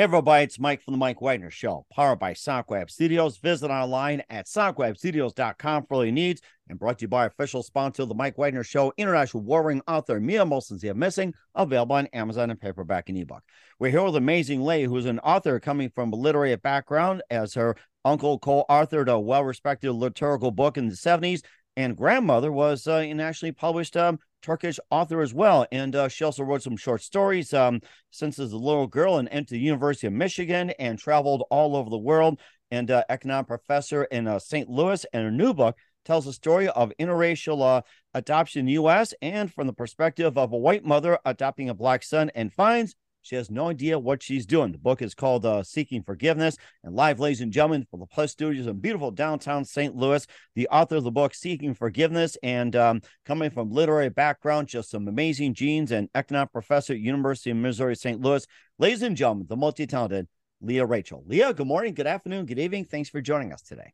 Hey everybody, it's Mike from the Mike Wagner Show, powered by SonicWeb Studios. Visit online at sonicwebstudios.com for all your needs and brought to you by official sponsor of the Mike Wagner Show, international warring author Mian Mohsin Missing, available on Amazon and paperback and ebook. We're here with amazing lady who's an author coming from a literary background as her uncle co-authored a well-respected liturgical book in the 70s and grandmother was uh, an actually published um, Turkish author as well. And uh, she also wrote some short stories um, since as a little girl and entered the University of Michigan and traveled all over the world. And uh, economic professor in uh, St. Louis. And her new book tells the story of interracial uh, adoption in the U.S. and from the perspective of a white mother adopting a black son and finds she has no idea what she's doing. The book is called uh, Seeking Forgiveness. And live, ladies and gentlemen, from the Plus Studios in beautiful downtown St. Louis, the author of the book Seeking Forgiveness and um, coming from literary background, just some amazing genes and economic professor at University of Missouri St. Louis. Ladies and gentlemen, the multi-talented Lea Rachel. Lea, good morning, good afternoon, good evening. Thanks for joining us today.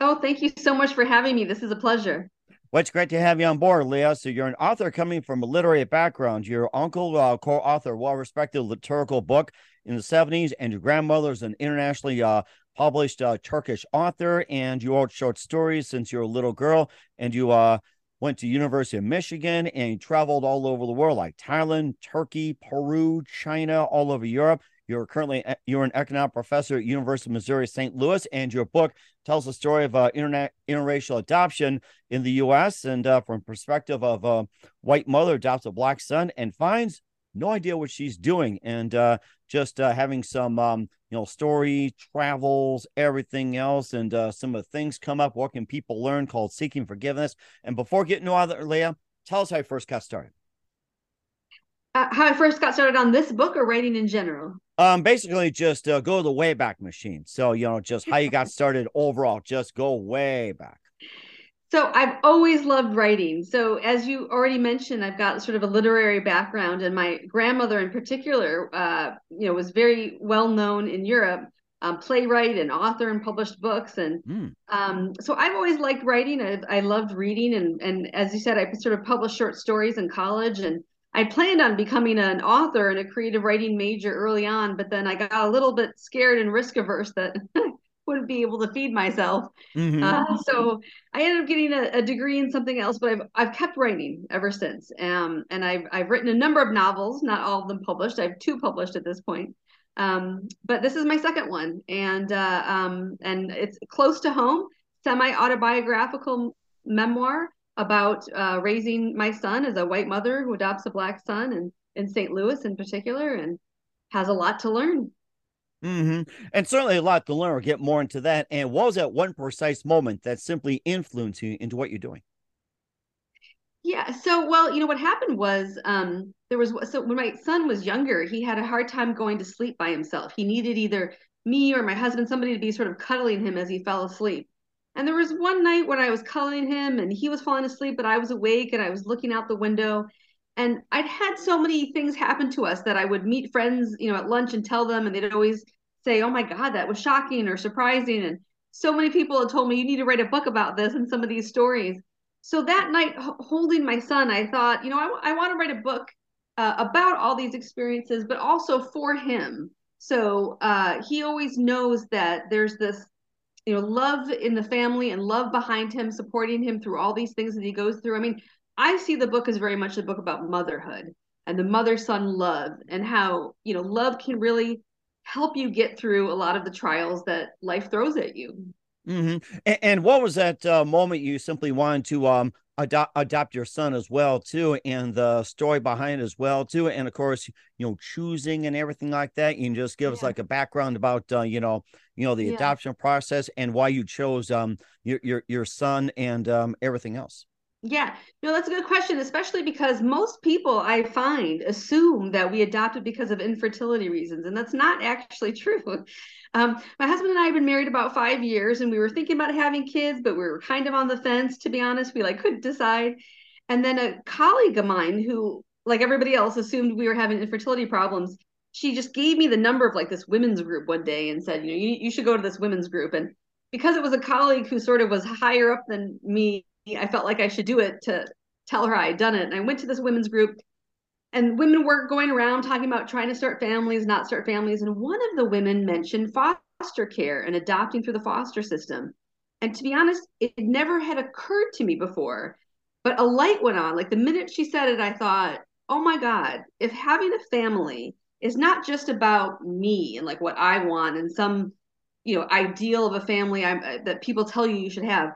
Oh, thank you so much for having me. This is a pleasure. Well, it's great to have you on board, Lea. So you're an author coming from a literary background. Your uncle, uh, co-author, well-respected liturgical book in the 70s, and your grandmother is an internationally uh, published uh, Turkish author, and you wrote short stories since you're a little girl, and you uh, went to University of Michigan and you traveled all over the world, like Thailand, Turkey, Peru, China, all over Europe. You're currently you're an economic professor at University of Missouri St. Louis, and your book tells the story of uh, interracial adoption in the U.S. and uh, from perspective of a white mother adopts a black son and finds no idea what she's doing, and uh, just uh, having some um, you know story travels, everything else, and uh, some of the things come up. What can people learn? Called seeking forgiveness. And before getting to other, Lea, tell us how you first got started. Uh, how I first got started on this book or writing in general? Um, basically, just uh, go to the Wayback Machine. So you know, just how you got started overall. Just go way back. So I've always loved writing. So as you already mentioned, I've got sort of a literary background, and my grandmother in particular, uh, you know, was very well known in Europe. Um, playwright and author and published books and mm. um, so I've always liked writing I, I loved reading and and as you said I sort of published short stories in college and I planned on becoming an author and a creative writing major early on, but then I got a little bit scared and risk averse that wouldn't be able to feed myself. Mm-hmm. Uh, so I ended up getting a, a, degree in something else, but I've I've kept writing ever since. Um, and I've I've written a number of novels, not all of them published. I have two published at this point. Um, but this is my second one, and uh, um, and it's close to home, semi autobiographical memoir about uh, raising my son as a white mother who adopts a black son and in St. Louis in particular and has a lot to learn. Mm-hmm. And certainly a lot to learn. We'll get more into that. And what was that one precise moment that simply influenced you into what you're doing? Yeah. So, well, you know, what happened was um, there was, so when my son was younger, he had a hard time going to sleep by himself. He needed either me or my husband, somebody to be sort of cuddling him as he fell asleep. And there was one night when I was cuddling him and he was falling asleep, but I was awake and I was looking out the window. And I'd had so many things happen to us that I would meet friends, you know, at lunch and tell them, and they'd always say, Oh my God, that was shocking or surprising. And so many people had told me, You need to write a book about this and some of these stories. So that night, holding my son, I thought, you know, I want to write a book uh, about all these experiences, but also for him. So uh, he always knows that there's this you know love in the family and love behind him supporting him through all these things that he goes through. I mean i see the book as very much a book about motherhood and the mother son love and how you know love can really help you get through a lot of the trials that life throws at you mm-hmm. and, and, what was that uh, moment you simply wanted to um adopt adopt your son as well too and the story behind it as well too and of course you know choosing and everything like that you can just give yeah. us like a background about uh, you know you know the yeah. adoption process and why you chose um your your, your son and um everything else yeah, no, that's a good question, especially because most people I find assume that we adopted because of infertility reasons, and that's not actually true. Um, my husband and I have been married about five years, and we were thinking about having kids, but we were kind of on the fence, to be honest. We like couldn't decide. And then a colleague of mine, who, like everybody else, assumed we were having infertility problems, she just gave me the number of like this women's group one day and said, you know, you, you should go to this women's group. And because it was a colleague who sort of was higher up than me I felt like I should do it to tell her I had done it. And I went to this women's group, and women were going around talking about trying to start families, not start families. And one of the women mentioned foster care and adopting through the foster system. And to be honest, it never had occurred to me before. But a light went on. Like the minute she said it, I thought, oh my God, if having a family is not just about me and like what I want and some you know ideal of a family I, uh, that people tell you you should have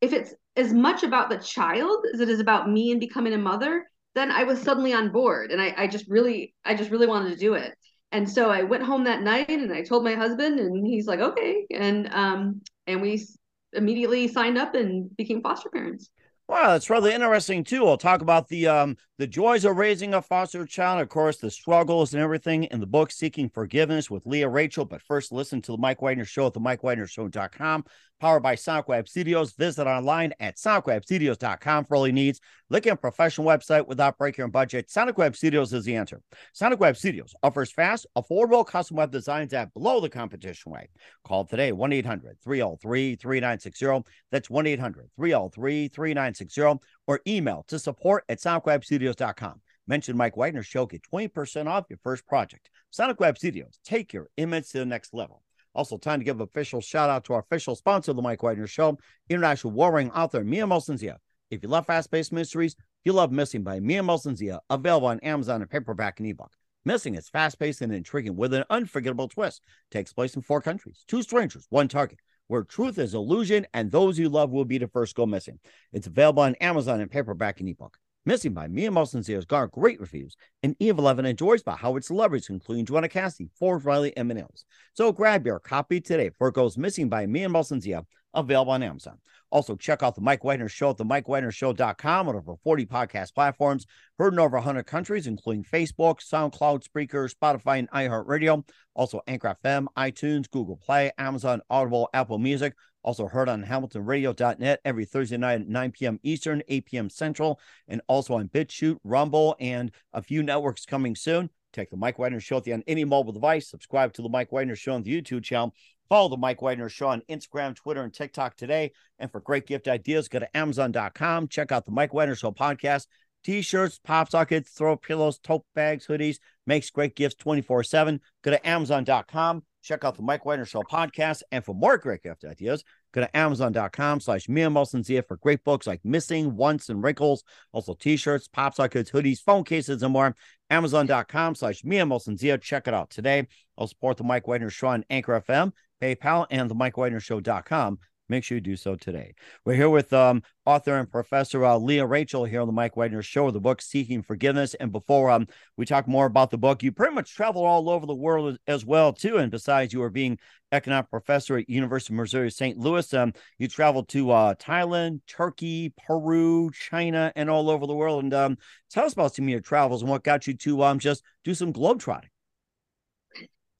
if it's as much about the child as it is about me and becoming a mother, then I was suddenly on board and I, I just really, I just really wanted to do it. And so I went home that night and I told my husband and he's like, okay. And, um, and we immediately signed up and became foster parents. Wow, that's really interesting too. I'll talk about the um the joys of raising a foster child, of course, the struggles and everything in the book Seeking Forgiveness with Lea Rachel. But first, listen to the Mike Wagner Show at the MikeWagnerShow.com, powered by SonicWeb Studios. Visit online at SonicWebStudios.com for all your needs. Look at a professional website without breaking your budget. SonicWeb Studios is the answer. SonicWeb Studios offers fast, affordable custom web designs at below the competition rate. Call today 1 800 303 3960. That's 1 800 303 3960 or email to support at sonicwebstudios.com. Mention Mike Wagner Show, get 20% off your first project. Sonic Web Studios, take your image to the next level. Also, time to give official shout out to our official sponsor of the Mike Wagner Show, international warring author Mian Mohsin Zia. If you love fast paced mysteries, you love Missing by Mian Mohsin Zia, available on Amazon and paperback and ebook. Missing is fast paced and intriguing with an unforgettable twist. Takes place in four countries, two strangers, one target where truth is illusion and those you love will be the first go missing. It's available on Amazon in paperback and ebook. Missing by Mian Mohsin has garnered great reviews, and Eve 11 enjoys by Howard celebrities, including Joanna Cassidy, Forbes Riley, and Mills. So grab your copy today for goes missing by Mian Mohsin available on Amazon. Also, check out the Mike Wagner Show at the MikeWagnerShow.com on over 40 podcast platforms, heard in over 100 countries, including Facebook, SoundCloud, Spreaker, Spotify, and iHeartRadio. Also, Anchor FM, iTunes, Google Play, Amazon, Audible, Apple Music. Also heard on HamiltonRadio.net every Thursday night at 9 p.m. Eastern, 8 p.m. Central, and also on BitChute, Rumble, and a few networks coming soon. Take the Mike Wagner Show with you on any mobile device. Subscribe to the Mike Wagner Show on the YouTube channel. Follow the Mike Wagner Show on Instagram, Twitter, and TikTok today. And for great gift ideas, go to Amazon.com. Check out the Mike Wagner Show podcast. T-shirts, pop sockets, throw pillows, tote bags, hoodies. Makes great gifts 24-7. Go to Amazon.com. Check out the Mike Wagner Show podcast. And for more great gift ideas, go to Amazon.com slash Mian Mohsin for great books like Missing, Once, and Wrinkles. Also t-shirts, pop sockets, hoodies, phone cases, and more. Amazon.com slash Mian Mohsin Check it out today. I'll support the Mike Wagner Show on Anchor FM PayPal, and the MikeWagnerShow.com. Make sure you do so today. We're here with um, author and professor uh, Lea Rachel here on the Mike Wagner Show, the book Seeking Forgiveness. And before um, we talk more about the book, you pretty much travel all over the world as well too. And besides, you are being economic professor at University of Missouri St. Louis. Um, you traveled to uh, Thailand, Turkey, Peru, China, and all over the world. And um, tell us about some of your travels and what got you to um, just do some globetrotting.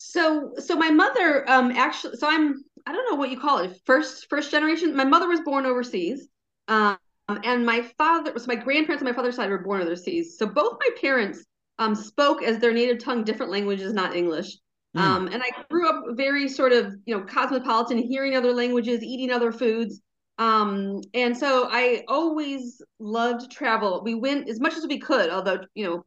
So so my mother um actually so I'm I don't know what you call it first first generation. My mother was born overseas. Um and my father was so my grandparents on my father's side were born overseas. So both my parents um spoke as their native tongue different languages, not English. Mm. Um and I grew up very sort of, you know, cosmopolitan, hearing other languages, eating other foods. Um and so I always loved travel. We went as much as we could, although, you know,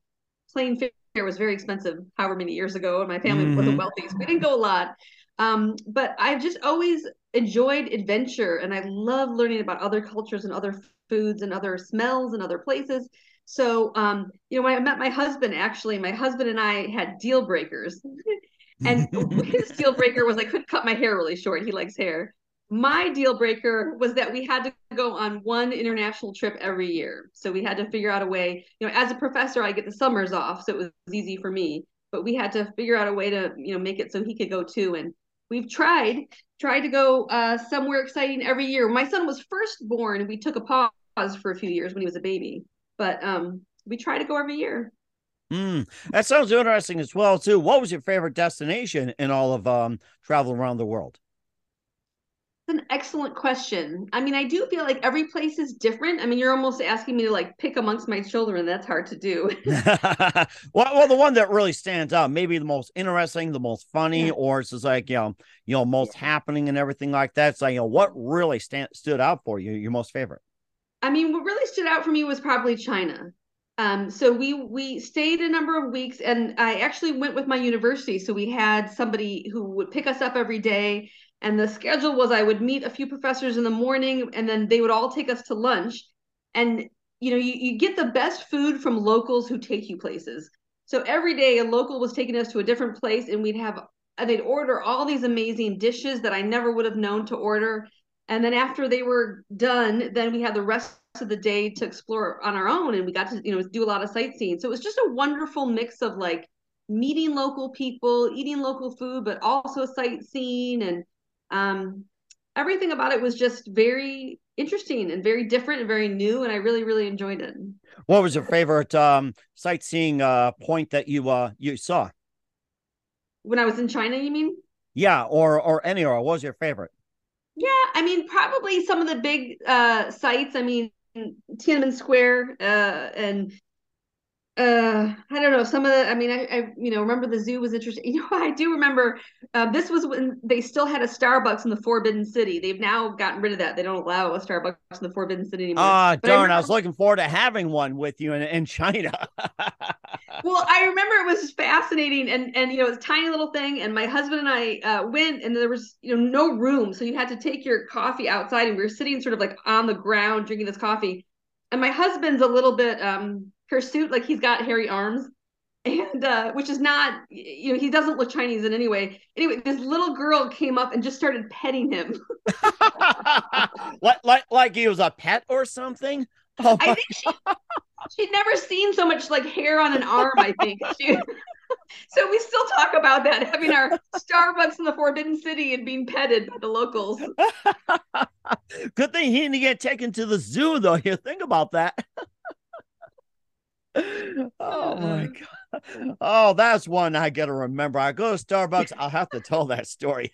plane fare was very expensive however many years ago and my family mm-hmm. wasn't wealthy so we didn't go a lot um, but i've just always enjoyed adventure and I love learning about other cultures and other foods and other smells and other places. So, um, you know, when I met my husband, actually, my husband and I had deal breakers. and his deal breaker was I couldn't cut my hair really short. He likes hair. My deal breaker was that we had to go on one international trip every year. So we had to figure out a way, you know, as a professor, I get the summers off. So it was easy for me, but we had to figure out a way to, you know, make it so he could go too. And we've tried, tried to go uh, somewhere exciting every year. My son was first born. We took a pause for a few years when he was a baby but um, we try to go every year. Mm, that sounds interesting as well too. What was your favorite destination in all of um, travel around the world? An excellent question. I mean, I do feel like every place is different. I mean, you're almost asking me to like pick amongst my children. That's hard to do. well, well, the one that really stands out, maybe the most interesting, the most funny, yeah. or it's just like you know, you know, most yeah. happening and everything like that. So, you know, what really stand, stood out for you? Your most favorite? I mean, what really stood out for me was probably China. Um, so we we stayed a number of weeks, and I actually went with my university. So we had somebody who would pick us up every day, and the schedule was I would meet a few professors in the morning, and then they would all take us to lunch. And you know, you, you get the best food from locals who take you places. So every day, a local was taking us to a different place, and we'd have and they'd order all these amazing dishes that I never would have known to order and then after they were done then we had the rest of the day to explore on our own and we got to you know do a lot of sightseeing so it was just a wonderful mix of like meeting local people eating local food but also sightseeing and um, everything about it was just very interesting and very different and very new and i really really enjoyed it. What was your favorite um, sightseeing uh, point that you uh, you saw? When i was in china you mean? Yeah or or anywhere what was your favorite? Yeah, I mean, probably some of the big uh, sites. I mean, Tiananmen Square uh, and uh i don't know some of the i mean I, I you know remember the zoo was interesting you know i do remember uh, this was when they still had a starbucks in the forbidden city. They've now gotten rid of that. They don't allow a starbucks in the forbidden city anymore. Ah uh, darn I, remember, I, was looking forward to having one with you in, in china. Well i remember it was fascinating and and you know it's a tiny little thing and my husband and i uh, went and there was you know no room. So you had to take your coffee outside and we were sitting sort of like on the ground drinking this coffee. And my husband's a little bit um suit like he's got hairy arms. And uh which is not you know he doesn't look chinese in any way. Anyway this little girl came up and just started petting him. Like, like like he was a pet or something? Oh i think she, she'd never seen so much like hair on an arm i think. She, so we still talk about that having our starbucks in the forbidden city and being petted by the locals. Good thing he didn't get taken to the zoo though. You think about that oh my uh, god. Oh, that's one I gotta remember. I go to Starbucks, I'll have to tell that story.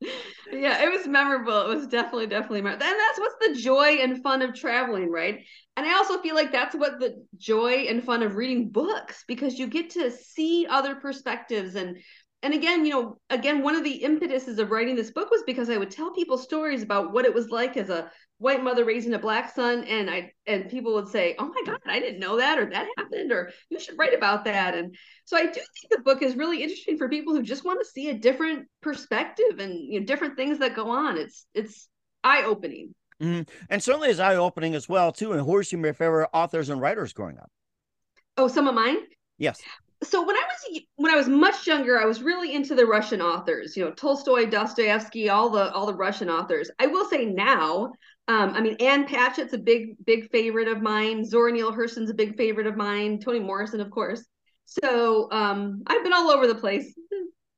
yeah, it was memorable. It was definitely, definitely memorable. And that's what's the joy and fun of traveling, right? And I also feel like that's what the joy and fun of reading books because you get to see other perspectives and and again, you know, again, one of the impetuses of writing this book was because I would tell people stories about what it was like as a white mother raising a black son, and I and people would say, "Oh my God, I didn't know that," or "That happened," or "You should write about that." And so I do think the book is really interesting for people who just want to see a different perspective and you know different things that go on. It's it's eye opening. Mm-hmm. And certainly is eye opening as well too. And who are some of your favorite authors and writers growing up? Oh, some of mine. Yes so when I was when I was much younger, I was really into the Russian authors. You know, Tolstoy, Dostoevsky, all the all the Russian authors. I will say now, um, I mean, Ann Patchett's a big big favorite of mine. Zora Neale Hurston's a big favorite of mine. Toni Morrison, of course. So um, I've been all over the place.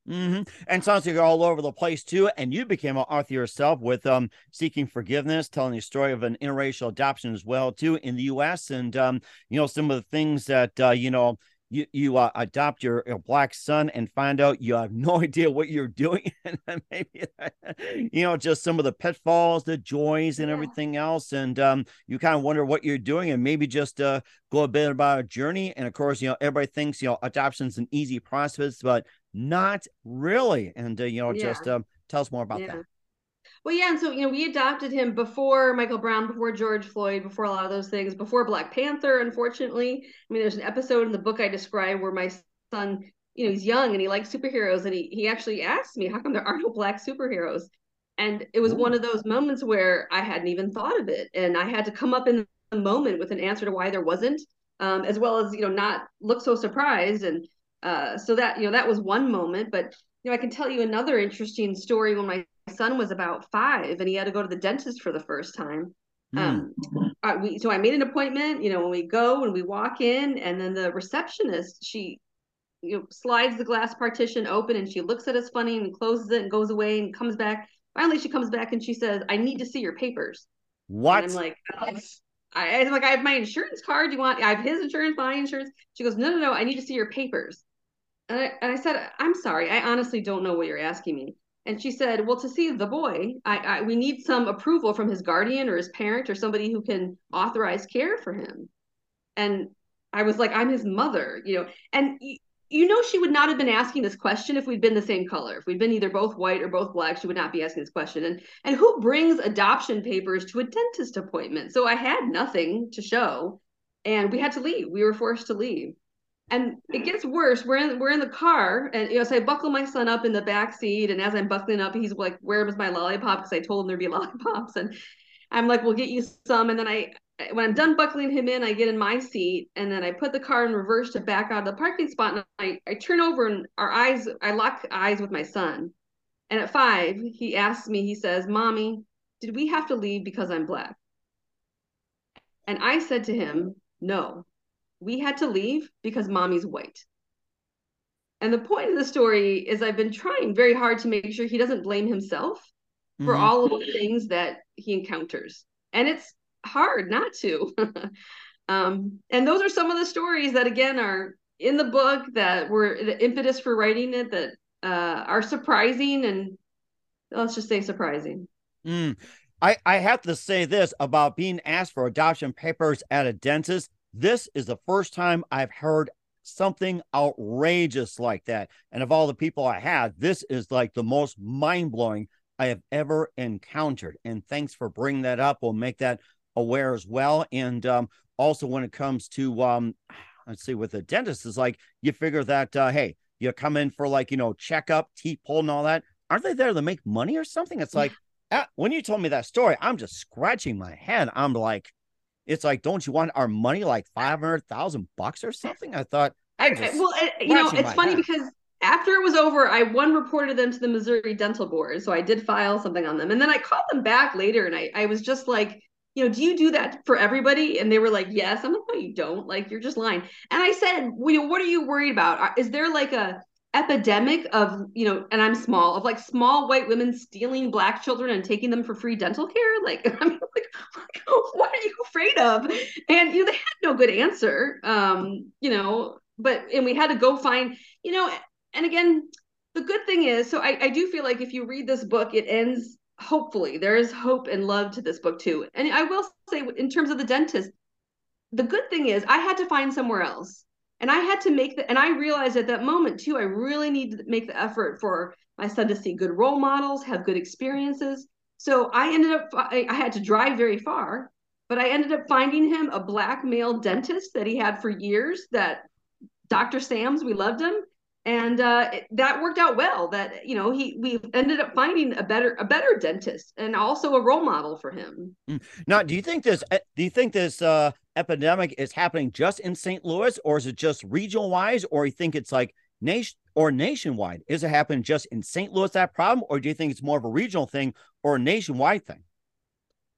Mm-hmm. And sounds like you're all over the place too. And you became an author yourself with um, Seeking Forgiveness, telling the story of an interracial adoption as well too in the U.S. And um, you know some of the things that uh, you know you you uh, adopt your, your, black son and find out you have no idea what you're doing and maybe you know just some of the pitfalls the joys and yeah. everything else and um, you kind of wonder what you're doing and maybe just uh, go a bit about a journey and of course you know everybody thinks you know adoption's an easy process but not really and uh, you know yeah. just uh, tell us more about yeah. that well, yeah, and so you know, we adopted him before Michael Brown, before George Floyd, before a lot of those things, before Black Panther. Unfortunately, I mean, there's an episode in the book I describe where my son, you know, he's young and he likes superheroes, and he he actually asked me, "How come there are no black superheroes?" And it was Ooh. one of those moments where I hadn't even thought of it. And I had to come up in the moment with an answer to why there wasn't, um, as well as, you know, not look so surprised. And uh, so that, you know, that was one moment. But, you know, I can tell you another interesting story when my son was about five and he had to go to the dentist for the first time. Mm. Um, uh, we, so I made an appointment, you know, when we go and we walk in and then the receptionist, she, you know, slides the glass partition open and she looks at us funny and closes it and goes away and comes back. Finally, she comes back and she says, I need to see your papers. What? And I'm like, I, am like, I have my insurance card. Do you want, I have his insurance, my insurance. She goes, no, no, no, I need to see your papers. And I, and I said, I'm sorry. I honestly don't know what you're asking me. And she said, well, to see the boy, I, I we need some approval from his guardian or his parent or somebody who can authorize care for him. And I was like, I'm his mother, you know, and you know she would not have been asking this question if we'd been the same color if we'd been either both white or both black she would not be asking this question and and who brings adoption papers to a dentist appointment so i had nothing to show and we had to leave we were forced to leave and it gets worse we're in we're in the car and you know so i buckle my son up in the back seat and as i'm buckling up he's like where was my lollipop because i told him there'd be lollipops and i'm like we'll get you some and then i when I'm done buckling him in, I get in my seat and then I put the car in reverse to back out of the parking spot. And I, I turn over and our eyes, I lock eyes with my son. And at five, he asks me, he says, Mommy, did we have to leave because I'm black? And I said to him, No, we had to leave because mommy's white. And the point of the story is I've been trying very hard to make sure he doesn't blame himself for mm-hmm. all of the things that he encounters. And it's hard not to. um, and those are some of the stories that, again, are in the book that were the impetus for writing it that uh, are surprising and let's just say surprising. Mm. I, I have to say this about being asked for adoption papers at a dentist. This is the first time I've heard something outrageous like that. And of all the people I had, this is like the most mind blowing I have ever encountered. And thanks for bringing that up. We'll make that aware as well. And um, also when it comes to um, let's see, with the dentist, is like you figure that uh, hey, you come in for like you know checkup, teeth pull, and all that. Aren't they there to make money or something? It's like uh, when you told me that story, I'm just scratching my head. I'm like, it's like, don't you want our money like five hundred thousand bucks or something? I thought. I just well, uh, you know, it's funny because after it was over, I one reported them to the Missouri Dental Board, so I did file something on them, and then I called them back later, and I I was just like, you know, do you do that for everybody? And they were like, yes. I'm like, no, you don't. Like, you're just lying. And I said, well, you know, what are you worried about? Is there like a epidemic of, you know, and I'm small, of like small white women stealing black children and taking them for free dental care? Like, I mean, like, like what are you afraid of? And, you know, they had no good answer. Um, you know, but, and we had to go find, you know, and again, the good thing is, so I, I do feel like if you read this book, it ends hopefully there is hope and love to this book too. And I will say, in terms of the dentist, the good thing is I had to find somewhere else. And I had to make the, and I realized at that moment too, I really need to make the effort for my son to see good role models, have good experiences. So I ended up, I, I had to drive very far, but I ended up finding him a black male dentist that he had for years that Dr. Sam's, we loved him and uh, that worked out well that you know he we ended up finding a better a better dentist and also a role model for him. Mm. now do you think this uh, do you think this uh, epidemic is happening just in st louis or is it just regional wise or you think it's like nation or nationwide? Is it happening just in st louis that problem or do you think it's more of a regional thing or a nationwide thing?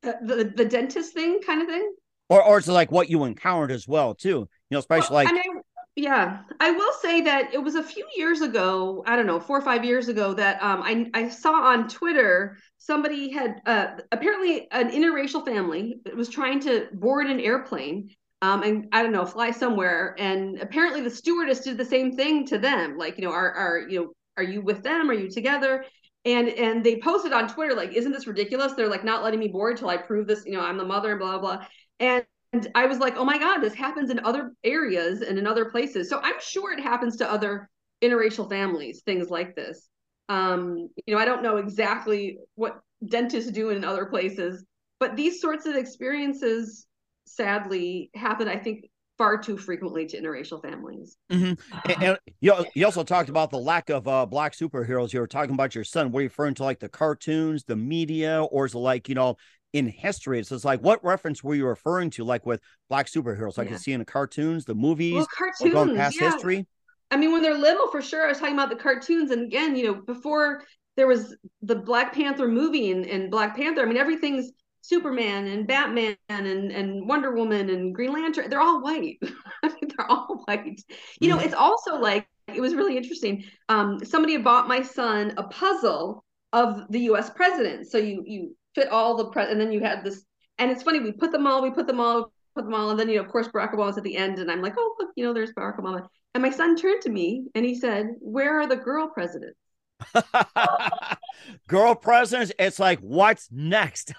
Uh, the the dentist thing kind of thing? Or or it's like what you encountered as well too? You know especially well, like I mean, yeah, I will say that it was a few years ago, I don't know, four or five years ago, that um, I, I saw on Twitter somebody had uh, apparently an interracial family was trying to board an airplane um, and I don't know, fly somewhere. And apparently the stewardess did the same thing to them. Like, you know, are, are, you know, are you with them? Are you together? And, and they posted on Twitter, like, isn't this ridiculous? They're like not letting me board till I prove this, you know, I'm the mother and blah, blah. And and I was like, oh my God, this happens in other areas and in other places. So I'm sure it happens to other interracial families, things like this. Um, you know, I don't know exactly what dentists do in other places, but these sorts of experiences sadly happen, I think, far too frequently to interracial families. Mm-hmm. And, and, you, you also talked about the lack of uh, black superheroes. You were talking about your son. Were you referring to like the cartoons, the media, or is it like, you know, in history? So it's like, what reference were you referring to, like with black superheroes? Like yeah. you see in the cartoons, the movies, well, cartoons, going past yeah. history? I mean, when they're little, for sure. I was talking about the cartoons. And again, you know, before there was the Black Panther movie and, and Black Panther, I mean, everything's Superman and Batman and, and Wonder Woman and Green Lantern, they're all white. I mean, they're all white. You know, mm-hmm. it's also like, it was really interesting. Um, somebody had bought my son a puzzle of the US president. So you you fit all the pre and then you had this and it's funny, we put them all, we put them all, put them all, and then you know, of course, Barack Obama's at the end, and I'm like, oh look, you know, there's Barack Obama. And my son turned to me and he said, Where are the girl presidents? girl presidents it's like what's next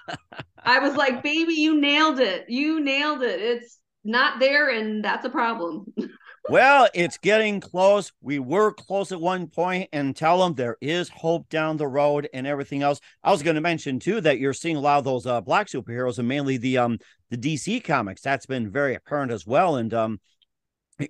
i was like baby you nailed it you nailed it it's not there and that's a problem well it's getting close. We were close at one point and tell them there is hope down the road and everything else. I was going to mention too that you're seeing a lot of those uh, black superheroes and mainly the um the dc comics. That's been very apparent as well and um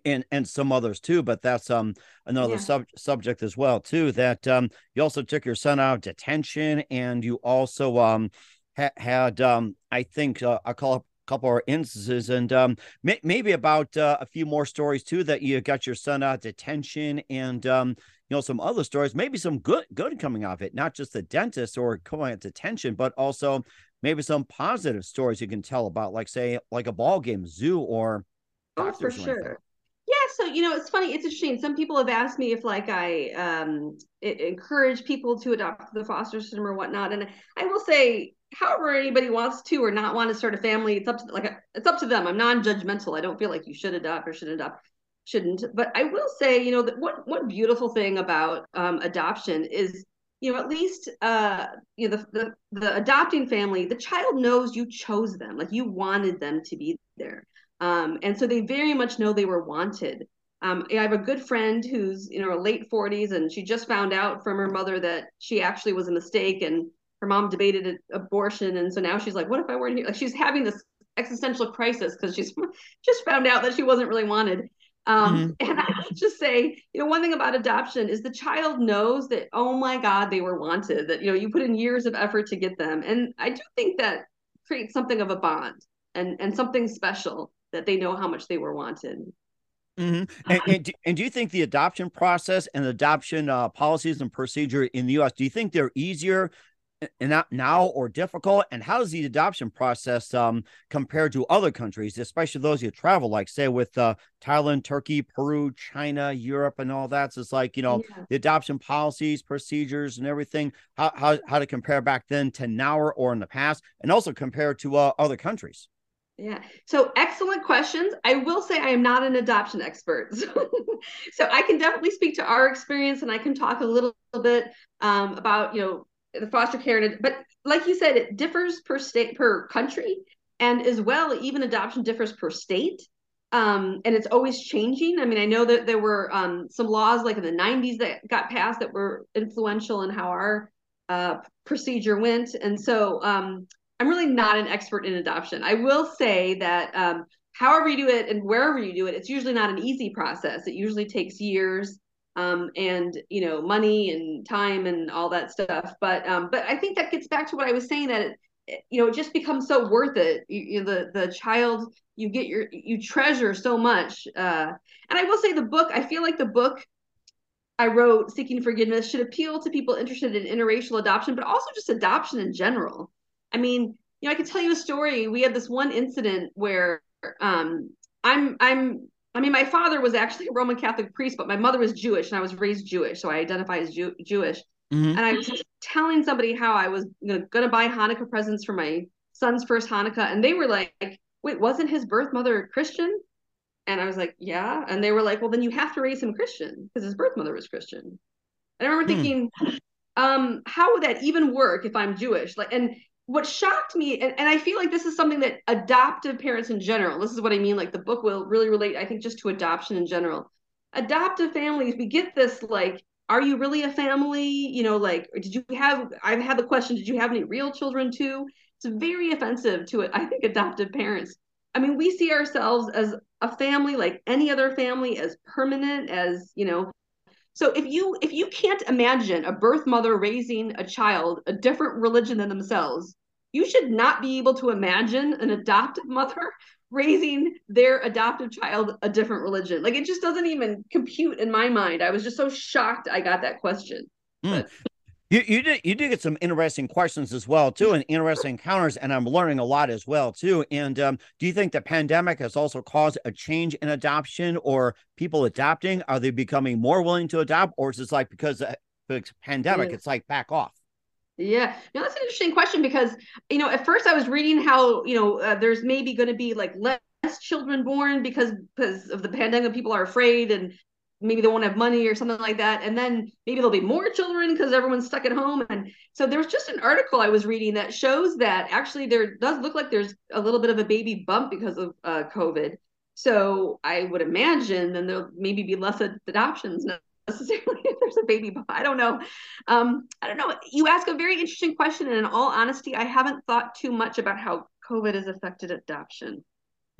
and and some others too but that's um another yeah. sub- subject as well too that um you also took your son out of detention and you also um ha- had um i think uh, a couple couple of instances and um may- maybe about uh, a few more stories too that you got your son out of detention and um you know some other stories maybe some good good coming out of it not just the dentist or coming out detention but also maybe some positive stories you can tell about like say like a ball game zoo or oh for sure yeah, so you know, it's funny. It's interesting. Some people have asked me if, like, I um, encourage people to adopt the foster system or whatnot, and I will say, however anybody wants to or not want to start a family, it's up to like it's up to them. I'm non-judgmental. I don't feel like you should adopt or should adopt, shouldn't. But I will say, you know, that what one beautiful thing about um, adoption is you know at least uh you know the, the the adopting family the child knows you chose them like you wanted them to be there um, and so they very much know they were wanted. Um, I have a good friend who's you know late 40s, and she just found out from her mother that she actually was a mistake, and her mom debated abortion, and so now she's like, "What if I weren't here?" Like she's having this existential crisis because she's just found out that she wasn't really wanted. Um, mm-hmm. And I just say, you know, one thing about adoption is the child knows that, oh my God, they were wanted, that, you know, you put in years of effort to get them. And I do think that creates something of a bond and, and something special that they know how much they were wanted. Mm-hmm. And, and, do, and, do, you think the adoption process and adoption uh, policies and procedure in the U.S. do you think they're easier now or difficult? And how does the adoption process um, compare to other countries, especially those you travel, like say with uh, Thailand, Turkey, Peru, China, Europe, and all that? So it's like you know yeah. the adoption policies, procedures, and everything. How how how to compare back then to now or, in the past, and also compare to uh, other countries. Yeah. So excellent questions. I will say I am not an adoption expert. So, so I can definitely speak to our experience and I can talk a little, bit um, about, you know, the foster care. And but like you said, it differs per state, per country. And as well, even adoption differs per state. Um, and it's always changing. I mean, I know that there were um, some laws like in the 90s that got passed that were influential in how our uh, procedure went. And so, um, I'm really not an expert in adoption. I will say that um, however you do it and wherever you do it, it's usually not an easy process. It usually takes years um, and you know money and time and all that stuff. But um, but I think that gets back to what I was saying that it, you know it just becomes so worth it. You, you, the the child you get your you treasure so much. Uh, and I will say the book. I feel like the book I wrote, Seeking Forgiveness, should appeal to people interested in interracial adoption, but also just adoption in general. I mean, you know, I could tell you a story. We had this one incident where um, I'm I'm I mean, my father was actually a Roman Catholic priest, but my mother was Jewish and I was raised Jewish, so I identify as Jew- Jewish. Mm-hmm. And I was telling somebody how I was going to buy Hanukkah presents for my son's first Hanukkah, and they were like, "Wait, wasn't his birth mother Christian?" And I was like, "Yeah." And they were like, "Well, then you have to raise him Christian because his birth mother was Christian." And I remember mm. thinking, um, "How would that even work if I'm Jewish?" Like, and what shocked me and, and i feel like this is something that adoptive parents in general this is what i mean like the book will really relate i think just to adoption in general. Adoptive families we get this like are you really a family? You know like did you have i've had the question did you have any real children too? It's very offensive to i think adoptive parents. I mean we see ourselves as a family like any other family as permanent as you know. So if you if you can't imagine a birth mother raising a child a different religion than themselves you should not be able to imagine an adoptive mother raising their adoptive child a different religion like it just doesn't even compute in my mind i was just so shocked i got that question mm. You, you did you did get some interesting questions as well too, and interesting encounters, and I'm learning a lot as well too. And um, do you think the pandemic has also caused a change in adoption or people adopting? Are they becoming more willing to adopt, or is it like because of the pandemic, yeah. it's like back off? Yeah, no, that's an interesting question because you know at first I was reading how you know uh, there's maybe going to be like less children born because because of the pandemic people are afraid and maybe they won't have money or something like that. And then maybe there'll be more children because everyone's stuck at home. And so there was just an article i was reading that shows that actually there does look like there's a little bit of a baby bump because of uh, covid. So i would imagine then there'll maybe be less adoptions necessarily if there's a baby bump i don't know um, i don't know you ask a very interesting question and in all honesty i haven't thought too much about how covid has affected adoption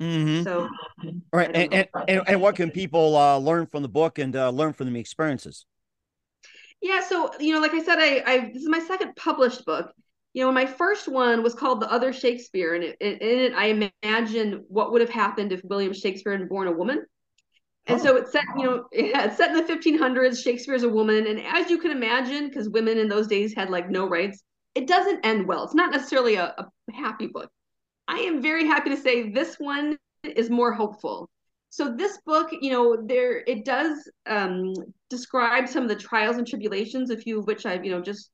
Mm-hmm. So, all right, and, and, and, and what can people uh, learn from the book and uh, learn from the experiences? Yeah, so you know, like I said, I, I this is my second published book. You know, my first one was called The Other Shakespeare, and it, in it, I imagine what would have happened if William Shakespeare had born a woman. And oh. so it's set, you know, yeah, it's set in the 1500s. Shakespeare's a woman, and as you can imagine, because women in those days had like no rights, it doesn't end well. It's not necessarily a, a happy book. I am very happy to say this one is more hopeful. So this book, you know, there it does um, describe some of the trials and tribulations, a few of which I've, you know, just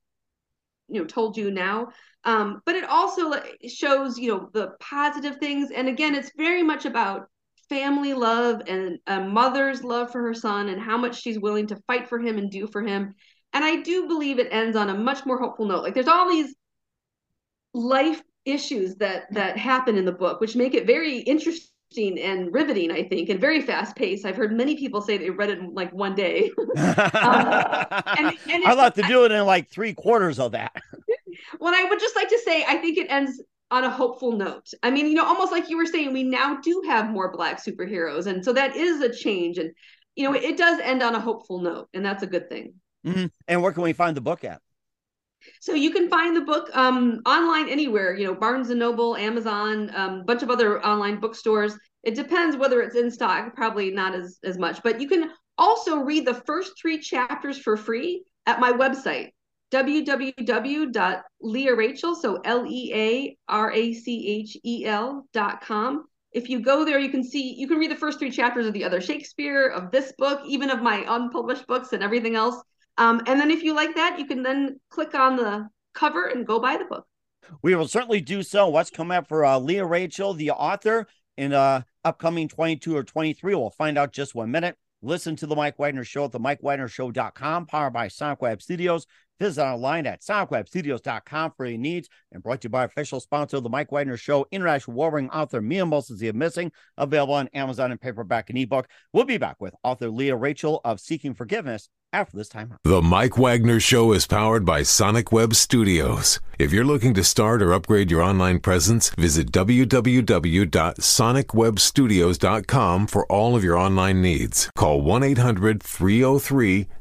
you know told you now. Um, but it also shows, you know, the positive things. And again, it's very much about family love and a mother's love for her son and how much she's willing to fight for him and do for him. And I do believe it ends on a much more hopeful note. Like there's all these life issues that that happen in the book, which make it very interesting and riveting, I think, and very fast paced. I've heard many people say they read it in like one day. um, and, and I like to do it in like three quarters of that. well, I would just like to say, I think it ends on a hopeful note. I mean, you know, almost like you were saying, we now do have more black superheroes, and so that is a change. And you know, it does end on a hopeful note, and that's a good thing. Mm-hmm. And where can we find the book at? So you can find the book um, online anywhere, you know, Barnes and Noble, Amazon, a um, bunch of other online bookstores. It depends whether it's in stock, probably not as, as much, but you can also read the first three chapters for free at my website, www.learachel, so L-E-A-R-A-C-H-E-L dot com. If you go there, you can see, you can read the first three chapters of the other Shakespeare, of this book, even of my unpublished books and everything else. Um, and then if you like that, you can then click on the cover and go buy the book. We will certainly do so. What's coming up for uh, Lea Rachel, the author, in uh, upcoming 22 or 23? We'll find out just one minute. Listen to the Mike Wagner Show at the MikeWagnerShow.com, powered by Sonic Web Studios. Visit online at sonicwebstudios.com for your needs and brought to you by official sponsor of the Mike Wagner Show, international warring author Mian Mohsin Zia Missing, available on Amazon and paperback and ebook. We'll be back with author Lea Rachel of Seeking Forgiveness after this time. The Mike Wagner Show is powered by Sonic Web Studios. If you're looking to start or upgrade your online presence, visit www.sonicwebstudios.com for all of your online needs. Call 1 800 303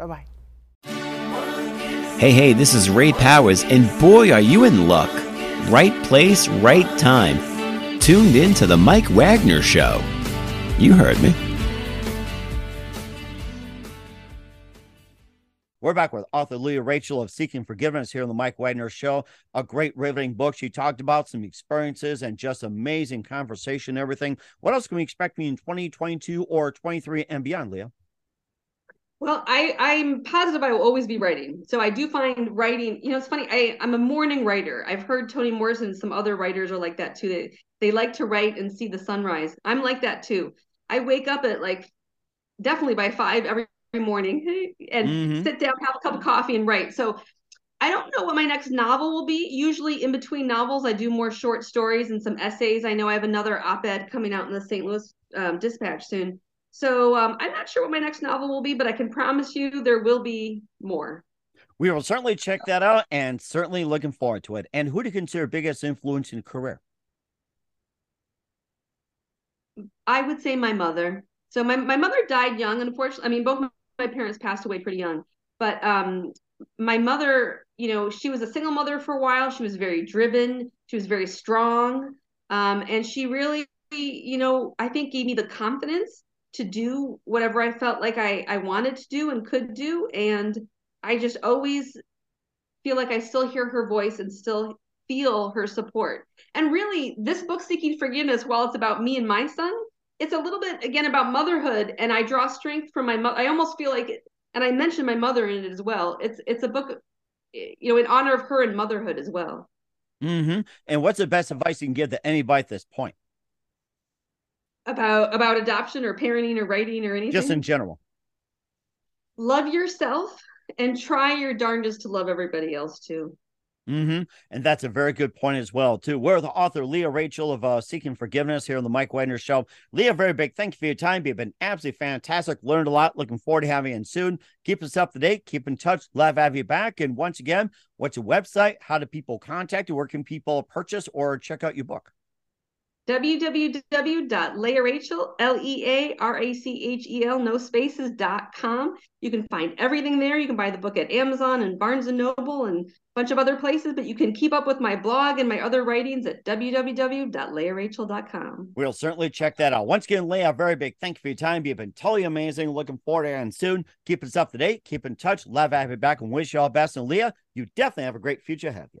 Bye bye. Hey, hey, this is Ray Powers, and boy, are you in luck. Right place, right time. Tuned in to The Mike Wagner Show. You heard me. We're back with author Lea Rachel of Seeking Forgiveness here on the Mike Wagner Show. A great, riveting book. She talked about some experiences and just amazing conversation, everything. What else can we expect from you in 2022 or 23 and beyond, Lea? Well, I, I'm positive I will always be writing. So I do find writing, you know, it's funny. I, I'm a morning writer. I've heard Toni Morrison and some other writers are like that too. They, they like to write and see the sunrise. I'm like that too. I wake up at like definitely by five every morning and mm-hmm. sit down, have a cup of coffee, and write. So I don't know what my next novel will be. Usually, in between novels, I do more short stories and some essays. I know I have another op ed coming out in the St. Louis um, Dispatch soon. So um, I'm not sure what my next novel will be, but I can promise you there will be more. We will certainly check that out and certainly looking forward to it. And who do you consider biggest influence in career? I would say my mother. So my, my mother died young, unfortunately. I mean, both my parents passed away pretty young, but um, my mother, you know, she was a single mother for a while. She was very driven. She was very strong, um, and she really, you know, I think gave me the confidence to do whatever I felt like I I wanted to do and could do, and I just always feel like I still hear her voice and still feel her support. And really, this book, Seeking Forgiveness, while it's about me and my son, it's a little bit again about motherhood. And i draw strength from my mother i almost feel like it, and i mention my mother in it as well. It's it's a book you know in honor of her and motherhood as well. Mm-hmm. and what's the best advice you can give to anybody at this point about about adoption or parenting or writing or anything just in general love yourself and try your darndest to love everybody else too Mm-hmm. And that's a very good point as well, too. We're the author, Lea Rachel of uh, Seeking Forgiveness here on the Mike Wagner Show. Lea, very big thank you for your time. You've been absolutely fantastic. Learned a lot. Looking forward to having you in soon. Keep us up to date. Keep in touch. Love to have you back. And once again, what's your website? How do people contact you? Where can people purchase or check out your book? www.learachel, L-E-A-R-A-C-H-E-L, no spaces, dot com. You can find everything there. You can buy the book at Amazon and Barnes & Noble and a bunch of other places, but you can keep up with my blog and my other writings at www.learachel.com. We'll certainly check that out. Once again, Lea, very big thank you for your time. You've been totally amazing. Looking forward to it soon. Keep us up to date. Keep in touch. Love having you back and wish you all best. And Lea, you definitely have a great future ahead of you.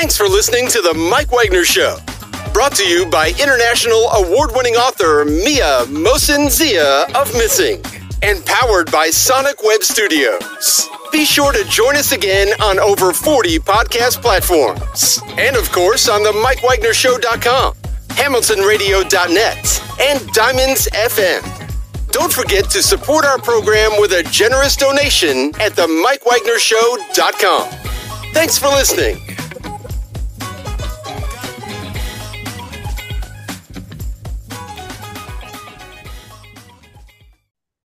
Thanks for listening to The Mike Wagner Show. Brought to you by international award winning author Mian Mohsin Zia of Missing and powered by Sonic Web Studios. Be sure to join us again on over 40 podcast platforms. And of course on the MikeWagnerShow.com, HamiltonRadio.net, and Diamonds FM. Don't forget to support our program with a generous donation at the MikeWagnerShow.com. Thanks for listening